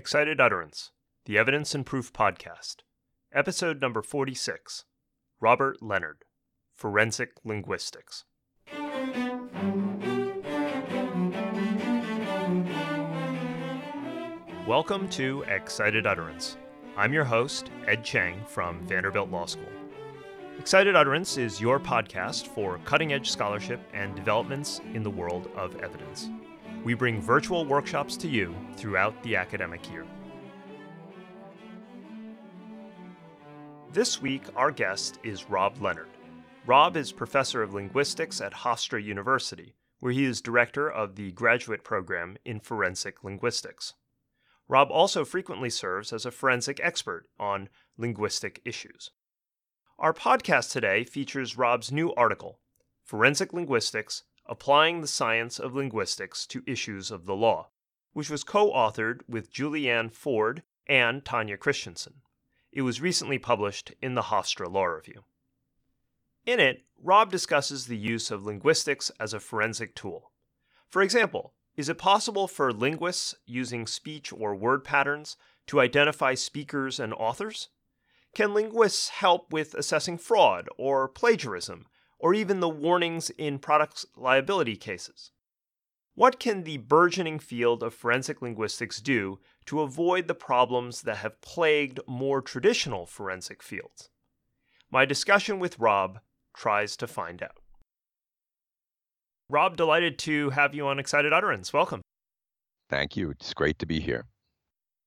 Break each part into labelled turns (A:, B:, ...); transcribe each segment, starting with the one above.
A: Excited Utterance, the Evidence and Proof Podcast, Episode number 46 Robert Leonard, Forensic Linguistics. Welcome to Excited Utterance. I'm your host, Ed Cheng from Vanderbilt Law School. Excited Utterance is your podcast for cutting edge scholarship and developments in the world of evidence. We bring virtual workshops to you throughout the academic year. This week, our guest is Rob Leonard. Rob is professor of linguistics at Hofstra University, where he is director of the graduate program in forensic linguistics. Rob also frequently serves as a forensic expert on linguistic issues. Our podcast today features Rob's new article, Forensic Linguistics Applying the Science of Linguistics to Issues of the Law, which was co authored with Julianne Ford and Tanya Christensen. It was recently published in the Hofstra Law Review. In it, Rob discusses the use of linguistics as a forensic tool. For example, is it possible for linguists using speech or word patterns to identify speakers and authors? Can linguists help with assessing fraud or plagiarism or even the warnings in product liability cases. What can the burgeoning field of forensic linguistics do to avoid the problems that have plagued more traditional forensic fields? My discussion with Rob tries to find out. Rob, delighted to have you on Excited Utterance. Welcome.
B: Thank you. It's great to be here.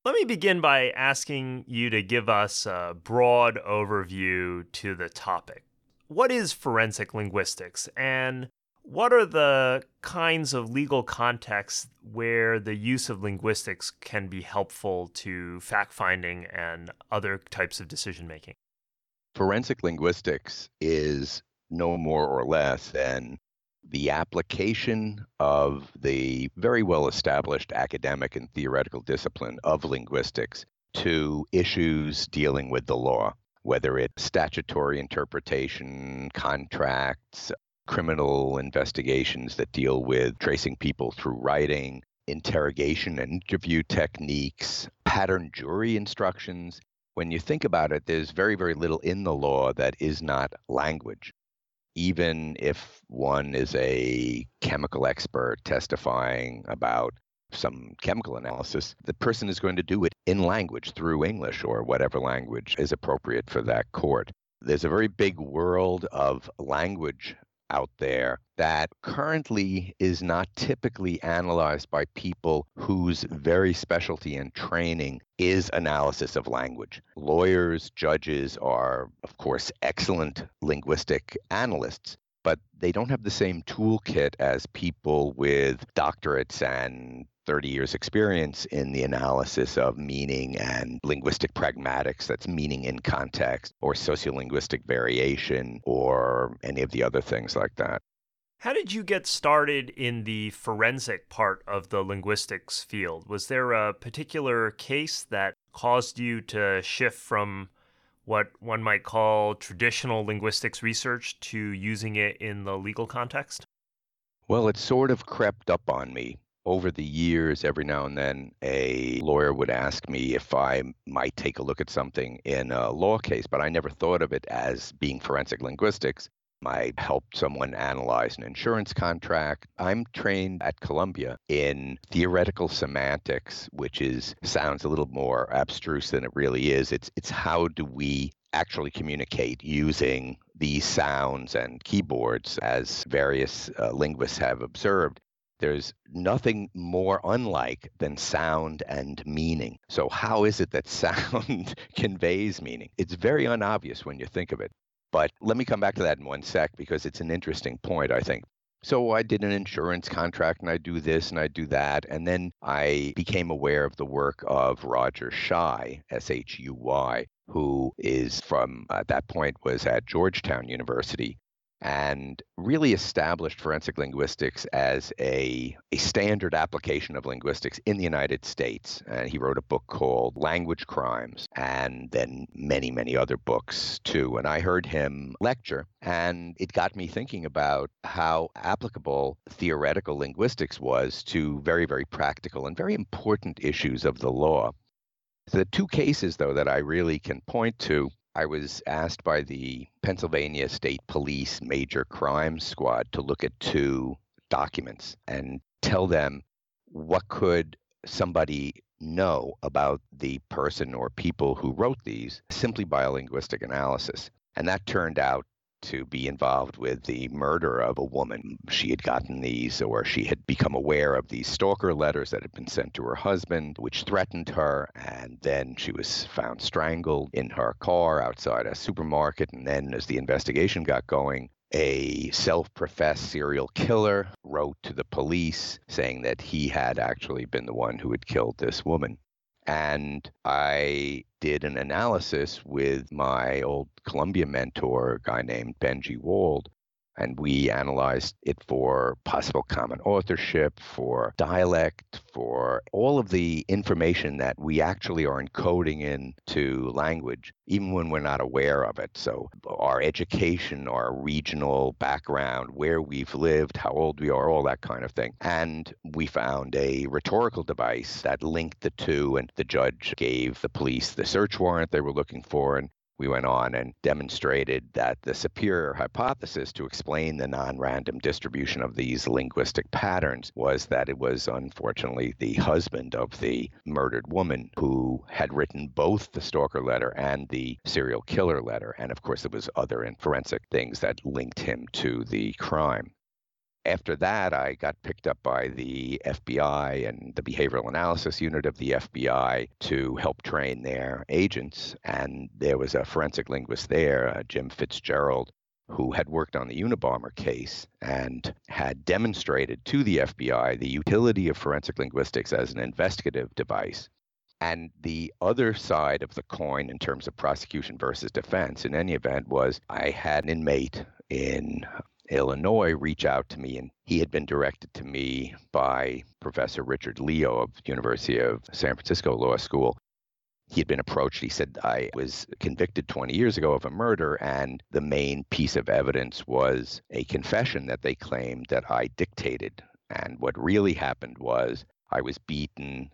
A: Let me begin by asking you to give us a broad overview to the topic what is forensic linguistics and what are the kinds of legal contexts where the use of linguistics can be helpful to fact finding and other types of decision making?
B: Forensic linguistics is no more or less than the application of the very well established academic and theoretical discipline of linguistics to issues dealing with the law whether it's statutory interpretation, contracts, criminal investigations that deal with tracing people through writing, interrogation and interview techniques, pattern jury instructions. When you think about it, there's very, very little in the law that is not language. Even if one is a chemical expert testifying about some chemical analysis, the person is going to do it in language through English or whatever language is appropriate for that court. There's a very big world of language out there that currently is not typically analyzed by people whose very specialty and training is analysis of language. Lawyers, judges are, of course, excellent linguistic analysts, but they don't have the same toolkit as people with doctorates and 30 years experience in the analysis of meaning and linguistic pragmatics that's meaning in context or sociolinguistic variation or any of the other things like that.
A: How did you get started in the forensic part of the linguistics field? Was there a particular case that caused you to shift from what one might call traditional linguistics research to using it in the legal context?
B: Well, it sort of crept up on me over the years, every now and then, a lawyer would ask me if I might take a look at something in a law case, but I never thought of it as being forensic linguistics. I helped someone analyze an insurance contract. I'm trained at Columbia in theoretical semantics, which is sounds a little more abstruse than it really is. It's it's how do we actually communicate using these sounds and keyboards, as various uh, linguists have observed there's nothing more unlike than sound and meaning. So, how is it that sound conveys meaning? It's very unobvious when you think of it. But let me come back to that in one sec because it's an interesting point, I think. So I did an insurance contract and I do this and I do that. And then I became aware of the work of Roger Shuy, S H U Y, who is from, uh, at that point, was at Georgetown University and really established forensic linguistics as a, a standard application of linguistics in the United States. And he wrote a book called Language Crimes and then many, many other books too. And I heard him lecture, and it got me thinking about how applicable theoretical linguistics was to very, very practical and very important issues of the law. The two cases, though, that I really can point to I was asked by the Pennsylvania State Police Major Crime Squad to look at two documents and tell them what could somebody know about the person or people who wrote these simply by a linguistic analysis. And that turned out to be involved with the murder of a woman. She had gotten these, or she had become aware of these stalker letters that had been sent to her husband, which threatened her. And then she was found strangled in her car outside a supermarket. And then, as the investigation got going, a self professed serial killer wrote to the police saying that he had actually been the one who had killed this woman. And I did an analysis with my old Columbia mentor, a guy named Benji Wald, and we analyzed it for possible common authorship, for dialect, for all of the information that we actually are encoding into language, even when we're not aware of it. So, our education, our regional background, where we've lived, how old we are, all that kind of thing. And we found a rhetorical device that linked the two, and the judge gave the police the search warrant they were looking for, and we went on and demonstrated that the superior hypothesis to explain the non random distribution of these linguistic patterns was that it was unfortunately the husband of the murdered woman who had written both the stalker letter and the serial killer letter. And of course, there was other and forensic things that linked him to the crime after that, I got picked up by the FBI and the behavioral analysis unit of the FBI to help train their agents. And there was a forensic linguist there, uh, Jim Fitzgerald, who had worked on the Unabomber case and had demonstrated to the FBI the utility of forensic linguistics as an investigative device. And the other side of the coin in terms of prosecution versus defense, in any event, was I had an inmate in Illinois reach out to me, and he had been directed to me by Professor Richard Leo of University of San Francisco Law School. He had been approached. He said, I was convicted 20 years ago of a murder, and the main piece of evidence was a confession that they claimed that I dictated. And what really happened was I was beaten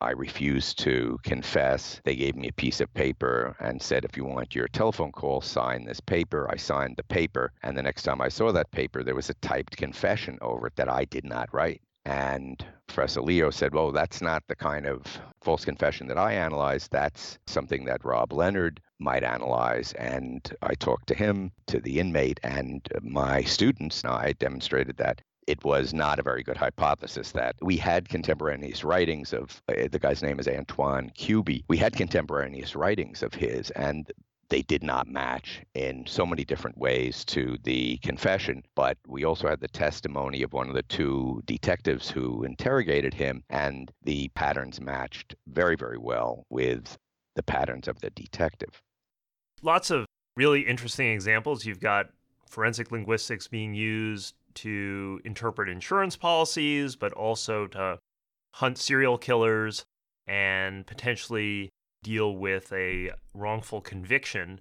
B: I refused to confess. They gave me a piece of paper and said, if you want your telephone call, sign this paper. I signed the paper. And the next time I saw that paper, there was a typed confession over it that I did not write. And Professor Leo said, well, that's not the kind of false confession that I analyzed. That's something that Rob Leonard might analyze. And I talked to him, to the inmate, and my students. I demonstrated that it was not a very good hypothesis that we had contemporaneous writings of uh, the guy's name is Antoine Kuby. We had contemporaneous writings of his, and they did not match in so many different ways to the confession. But we also had the testimony of one of the two detectives who interrogated him, and the patterns matched very, very well with the patterns of the detective.
A: Lots of really interesting examples. You've got forensic linguistics being used to interpret insurance policies, but also to hunt serial killers and potentially deal with a wrongful conviction.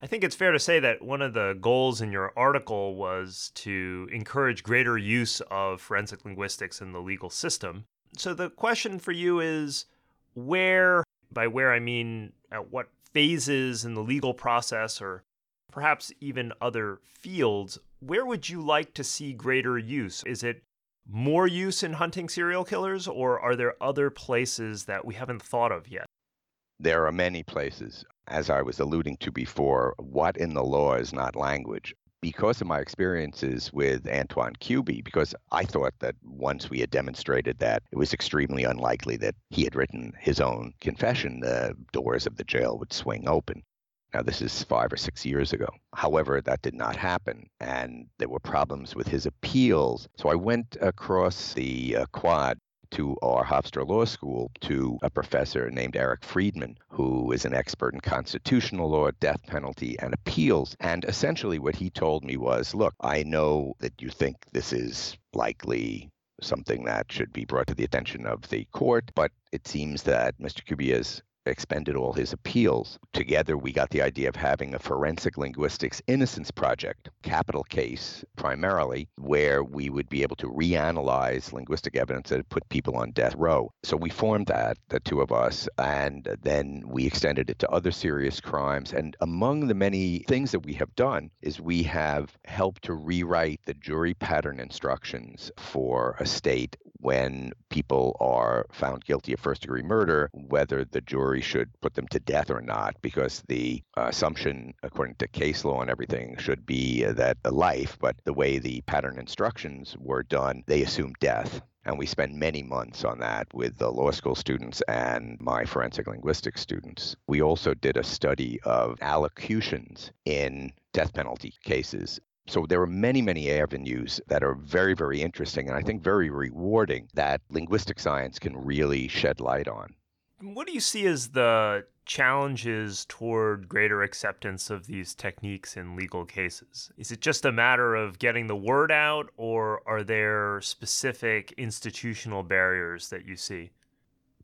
A: I think it's fair to say that one of the goals in your article was to encourage greater use of forensic linguistics in the legal system. So the question for you is where, by where I mean at what phases in the legal process or perhaps even other fields, where would you like to see greater use? Is it more use in hunting serial killers, or are there other places that we haven't thought of yet?
B: There are many places. As I was alluding to before, what in the law is not language? Because of my experiences with Antoine Kuby, because I thought that once we had demonstrated that it was extremely unlikely that he had written his own confession, the doors of the jail would swing open. Now, this is five or six years ago. However, that did not happen, and there were problems with his appeals. So I went across the uh, quad to our Hofstra Law School to a professor named Eric Freedman, who is an expert in constitutional law, death penalty, and appeals. And essentially, what he told me was look, I know that you think this is likely something that should be brought to the attention of the court, but it seems that Mr. Kuby has expended all his appeals. Together, we got the idea of having a forensic linguistics innocence project, capital case primarily, where we would be able to reanalyze linguistic evidence that had put people on death row. So we formed that, the two of us, and then we extended it to other serious crimes. And among the many things that we have done is we have helped to rewrite the jury pattern instructions for a state when people are found guilty of first degree murder, whether the jury should put them to death or not, because the assumption, according to case law and everything, should be that a life, but the way the pattern instructions were done, they assumed death. And we spent many months on that with the law school students and my forensic linguistics students. We also did a study of allocutions in death penalty cases so there are many, many avenues that are very, very interesting and I think very rewarding that linguistic science can really shed light on.
A: What do you see as the challenges toward greater acceptance of these techniques in legal cases? Is it just a matter of getting the word out, or are there specific institutional barriers that you see?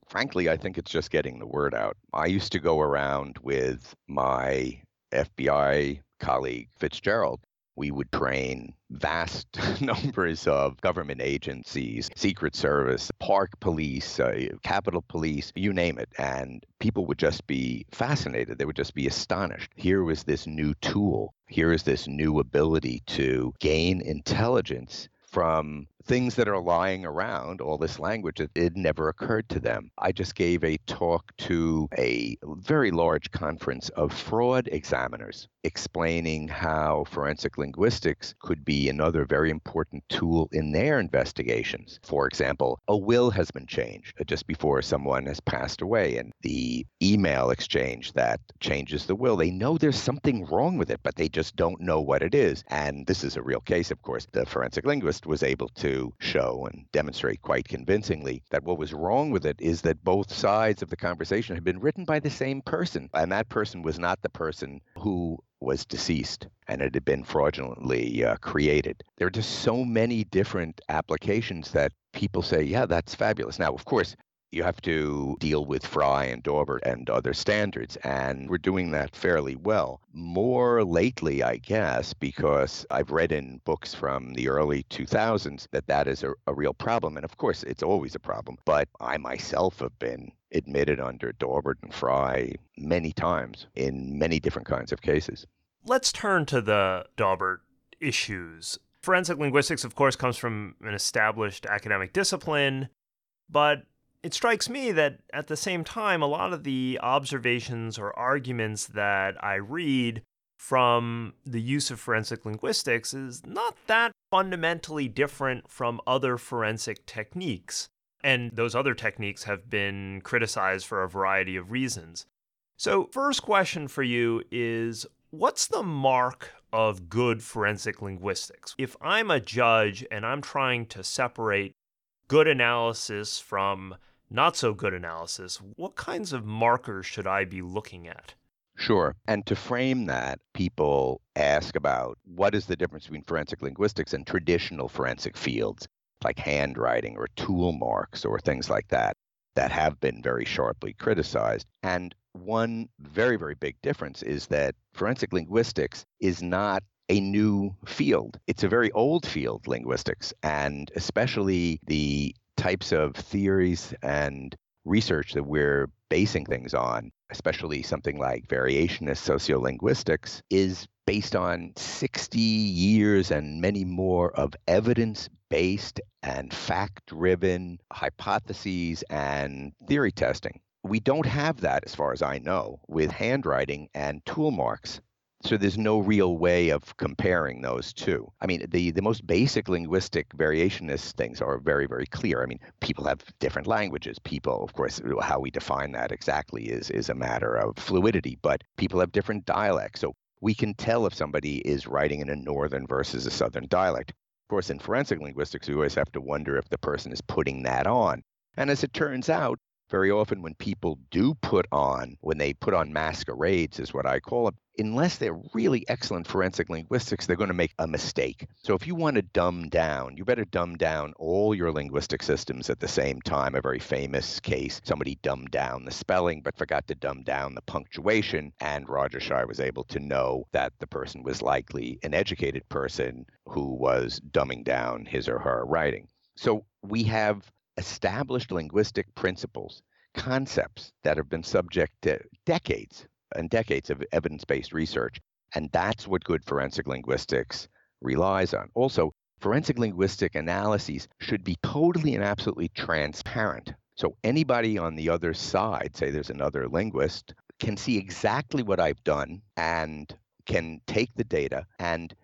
B: Frankly, I think it's just getting the word out. I used to go around with my FBI colleague Fitzgerald we would train vast numbers of government agencies, Secret Service, Park Police, uh, Capitol Police, you name it. And people would just be fascinated. They would just be astonished. Here was this new tool. Here is this new ability to gain intelligence from things that are lying around, all this language, it, it never occurred to them. I just gave a talk to a very large conference of fraud examiners explaining how forensic linguistics could be another very important tool in their investigations. For example, a will has been changed uh, just before someone has passed away, and the email exchange that changes the will, they know there's something wrong with it, but they just don't know what it is. And this is a real case, of course. The forensic linguist was able to show and demonstrate quite convincingly that what was wrong with it is that both sides of the conversation had been written by the same person, and that person was not the person who was deceased and it had been fraudulently uh, created. There are just so many different applications that people say, yeah, that's fabulous. Now, of course, you have to deal with Frye and Daubert and other standards, and we're doing that fairly well. More lately, I guess, because I've read in books from the early 2000s that that is a, a real problem. And of course, it's always a problem, but I myself have been admitted under Daubert and Frye many times in many different kinds of cases.
A: Let's turn to the Daubert issues. Forensic linguistics, of course, comes from an established academic discipline, but it strikes me that at the same time, a lot of the observations or arguments that I read from the use of forensic linguistics is not that fundamentally different from other forensic techniques. And those other techniques have been criticized for a variety of reasons. So, first question for you is what's the mark of good forensic linguistics? If I'm a judge and I'm trying to separate good analysis from not so good analysis, what kinds of markers should I be looking at?
B: Sure. And to frame that, people ask about what is the difference between forensic linguistics and traditional forensic fields like handwriting or tool marks or things like that that have been very sharply criticized. And one very, very big difference is that forensic linguistics is not a new field. It's a very old field, linguistics, and especially the types of theories and research that we're basing things on, especially something like variationist sociolinguistics, is based on 60 years and many more of evidence based and fact driven hypotheses and theory testing. We don't have that, as far as I know, with handwriting and tool marks. So there's no real way of comparing those two. I mean, the, the most basic linguistic variationist things are very, very clear. I mean, people have different languages. People, of course, how we define that exactly is, is a matter of fluidity, but people have different dialects. So we can tell if somebody is writing in a northern versus a southern dialect. Of course, in forensic linguistics, we always have to wonder if the person is putting that on. And as it turns out, very often when people do put on, when they put on masquerades, is what I call it, unless they're really excellent forensic linguistics, they're going to make a mistake. So if you want to dumb down, you better dumb down all your linguistic systems at the same time. A very famous case somebody dumbed down the spelling but forgot to dumb down the punctuation, and Roger Shuy was able to know that the person was likely an educated person who was dumbing down his or her writing. So we have established linguistic principles, concepts that have been subject to decades and decades of evidence based research. And that's what good forensic linguistics relies on. Also, forensic linguistic analyses should be totally and absolutely transparent. So anybody on the other side, say there's another linguist, can see exactly what I've done and can take the data and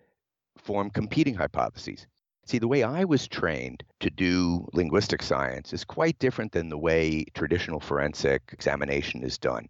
B: form competing hypotheses. See, the way I was trained to do linguistic science is quite different than the way traditional forensic examination is done.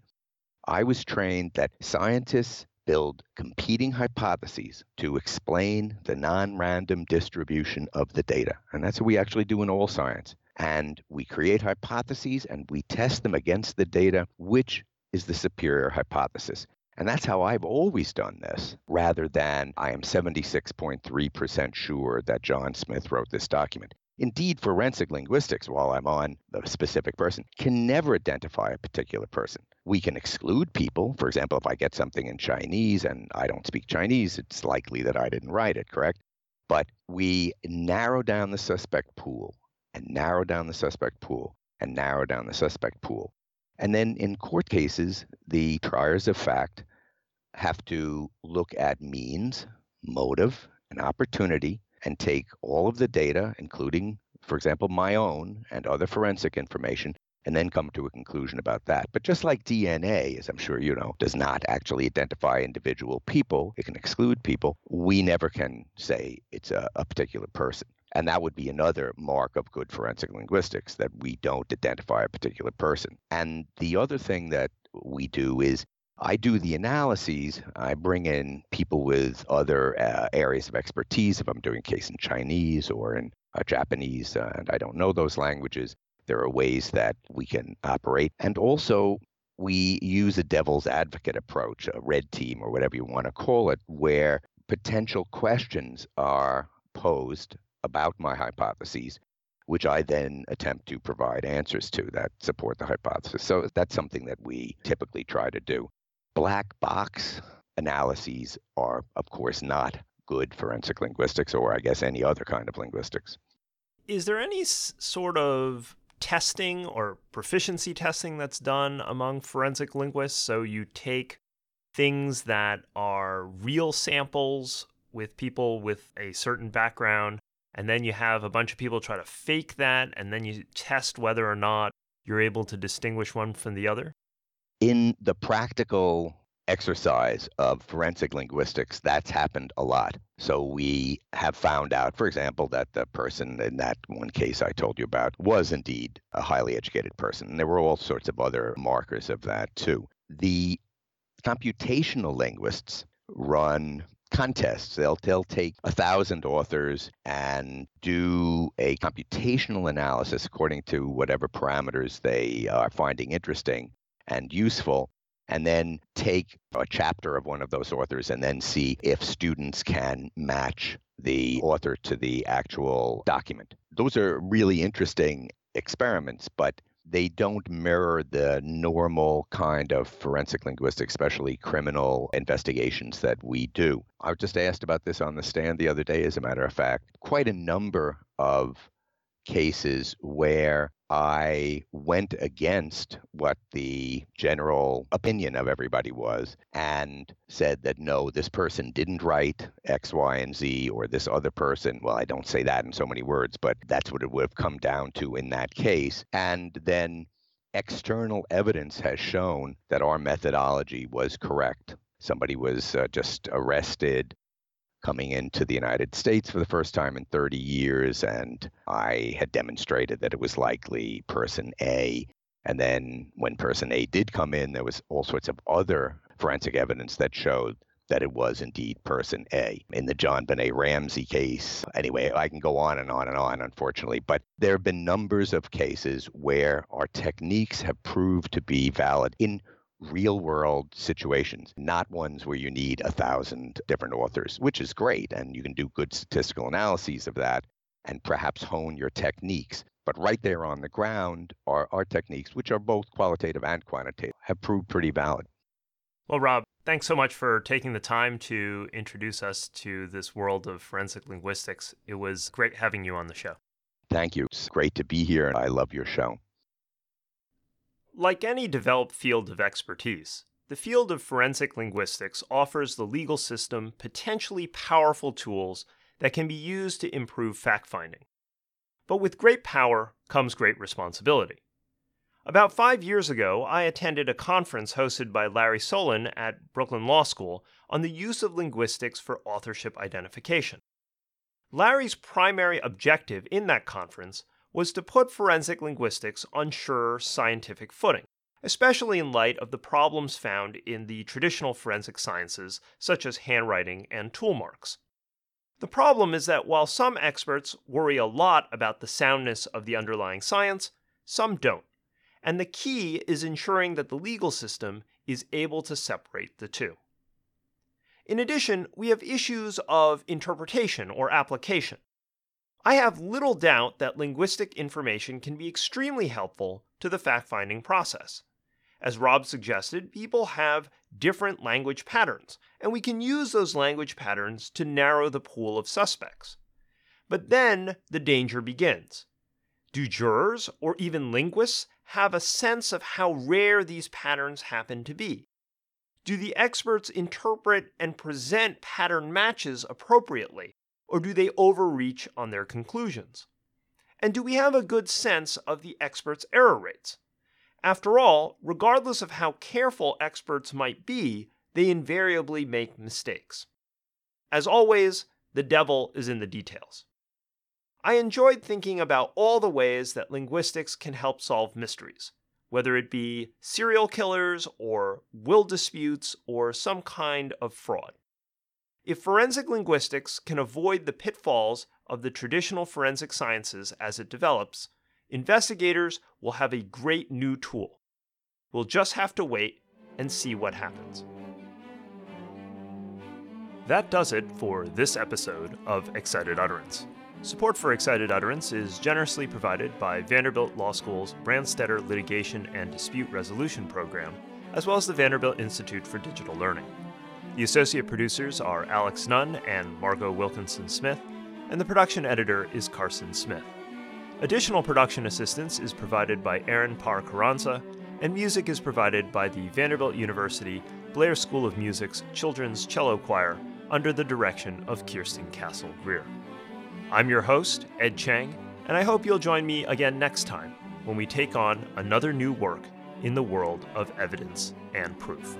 B: I was trained that scientists build competing hypotheses to explain the non random distribution of the data. And that's what we actually do in all science. And we create hypotheses and we test them against the data, which is the superior hypothesis. And that's how I've always done this, rather than I am 76.3% sure that John Smith wrote this document. Indeed, forensic linguistics, while I'm on the specific person, can never identify a particular person. We can exclude people. For example, if I get something in Chinese and I don't speak Chinese, it's likely that I didn't write it, correct? But we narrow down the suspect pool and narrow down the suspect pool and narrow down the suspect pool. And then in court cases, the triers of fact have to look at means, motive, and opportunity and take all of the data, including, for example, my own and other forensic information, and then come to a conclusion about that. But just like DNA, as I'm sure you know, does not actually identify individual people, it can exclude people, we never can say it's a, a particular person. And that would be another mark of good forensic linguistics that we don't identify a particular person. And the other thing that we do is I do the analyses. I bring in people with other uh, areas of expertise. If I'm doing a case in Chinese or in uh, Japanese, uh, and I don't know those languages, there are ways that we can operate. And also, we use a devil's advocate approach, a red team or whatever you want to call it, where potential questions are posed about my hypotheses, which I then attempt to provide answers to that support the hypothesis. So that's something that we typically try to do. Black box analyses are, of course, not good forensic linguistics or I guess any other kind of linguistics.
A: Is there any sort of testing or proficiency testing that's done among forensic linguists? So you take things that are real samples with people with a certain background and then you have a bunch of people try to fake that, and then you test whether or not you're able to distinguish one from the other?
B: In the practical exercise of forensic linguistics, that's happened a lot. So we have found out, for example, that the person in that one case I told you about was indeed a highly educated person. And there were all sorts of other markers of that too. The computational linguists run contests. They'll they'll take a thousand authors and do a computational analysis according to whatever parameters they uh, are finding interesting and useful, and then take a chapter of one of those authors and then see if students can match the author to the actual document. Those are really interesting experiments, but they don't mirror the normal kind of forensic linguistics, especially criminal investigations that we do. I was just asked about this on the stand the other day, as a matter of fact. Quite a number of cases where I went against what the general opinion of everybody was and said that no, this person didn't write X, Y, and Z, or this other person. Well, I don't say that in so many words, but that's what it would have come down to in that case. And then external evidence has shown that our methodology was correct. Somebody was uh, just arrested coming into the United States for the first time in 30 years, and I had demonstrated that it was likely person A. And then when person A did come in, there was all sorts of other forensic evidence that showed that it was indeed person A. In the JonBenét Ramsey case, anyway, I can go on and on and on, unfortunately, but there have been numbers of cases where our techniques have proved to be valid in real world situations, not ones where you need a thousand different authors, which is great. And you can do good statistical analyses of that and perhaps hone your techniques. But right there on the ground are our techniques, which are both qualitative and quantitative, have proved pretty valid.
A: Well, Rob, thanks so much for taking the time to introduce us to this world of forensic linguistics. It was great having you on the show.
B: Thank you. It's great to be here. And I love your show.
A: Like any developed field of expertise, the field of forensic linguistics offers the legal system potentially powerful tools that can be used to improve fact finding. But with great power comes great responsibility. About five years ago, I attended a conference hosted by Larry Solan at Brooklyn Law School on the use of linguistics for authorship identification. Larry's primary objective in that conference was to put forensic linguistics on sure scientific footing, especially in light of the problems found in the traditional forensic sciences such as handwriting and tool marks. The problem is that while some experts worry a lot about the soundness of the underlying science, some don't. And the key is ensuring that the legal system is able to separate the two. In addition, we have issues of interpretation or application. I have little doubt that linguistic information can be extremely helpful to the fact finding process. As Rob suggested, people have different language patterns, and we can use those language patterns to narrow the pool of suspects. But then the danger begins. Do jurors or even linguists have a sense of how rare these patterns happen to be? Do the experts interpret and present pattern matches appropriately? Or do they overreach on their conclusions? And do we have a good sense of the experts' error rates? After all, regardless of how careful experts might be, they invariably make mistakes. As always, the devil is in the details. I enjoyed thinking about all the ways that linguistics can help solve mysteries, whether it be serial killers or will disputes or some kind of fraud. If forensic linguistics can avoid the pitfalls of the traditional forensic sciences as it develops, investigators will have a great new tool. We'll just have to wait and see what happens. That does it for this episode of Excited Utterance. Support for Excited Utterance is generously provided by Vanderbilt Law School's Branstetter Litigation and Dispute Resolution Program, as well as the Vanderbilt Institute for Digital Learning. The associate producers are Alex Nunn and Margot Wilkinson Smith, and the production editor is Carson Smith. Additional production assistance is provided by Aaron Parr Carranza, and music is provided by the Vanderbilt University Blair School of Music's Children's Cello Choir under the direction of Kirsten Castle Greer. I'm your host, Ed Cheng, and I hope you'll join me again next time when we take on another new work in the world of evidence and proof.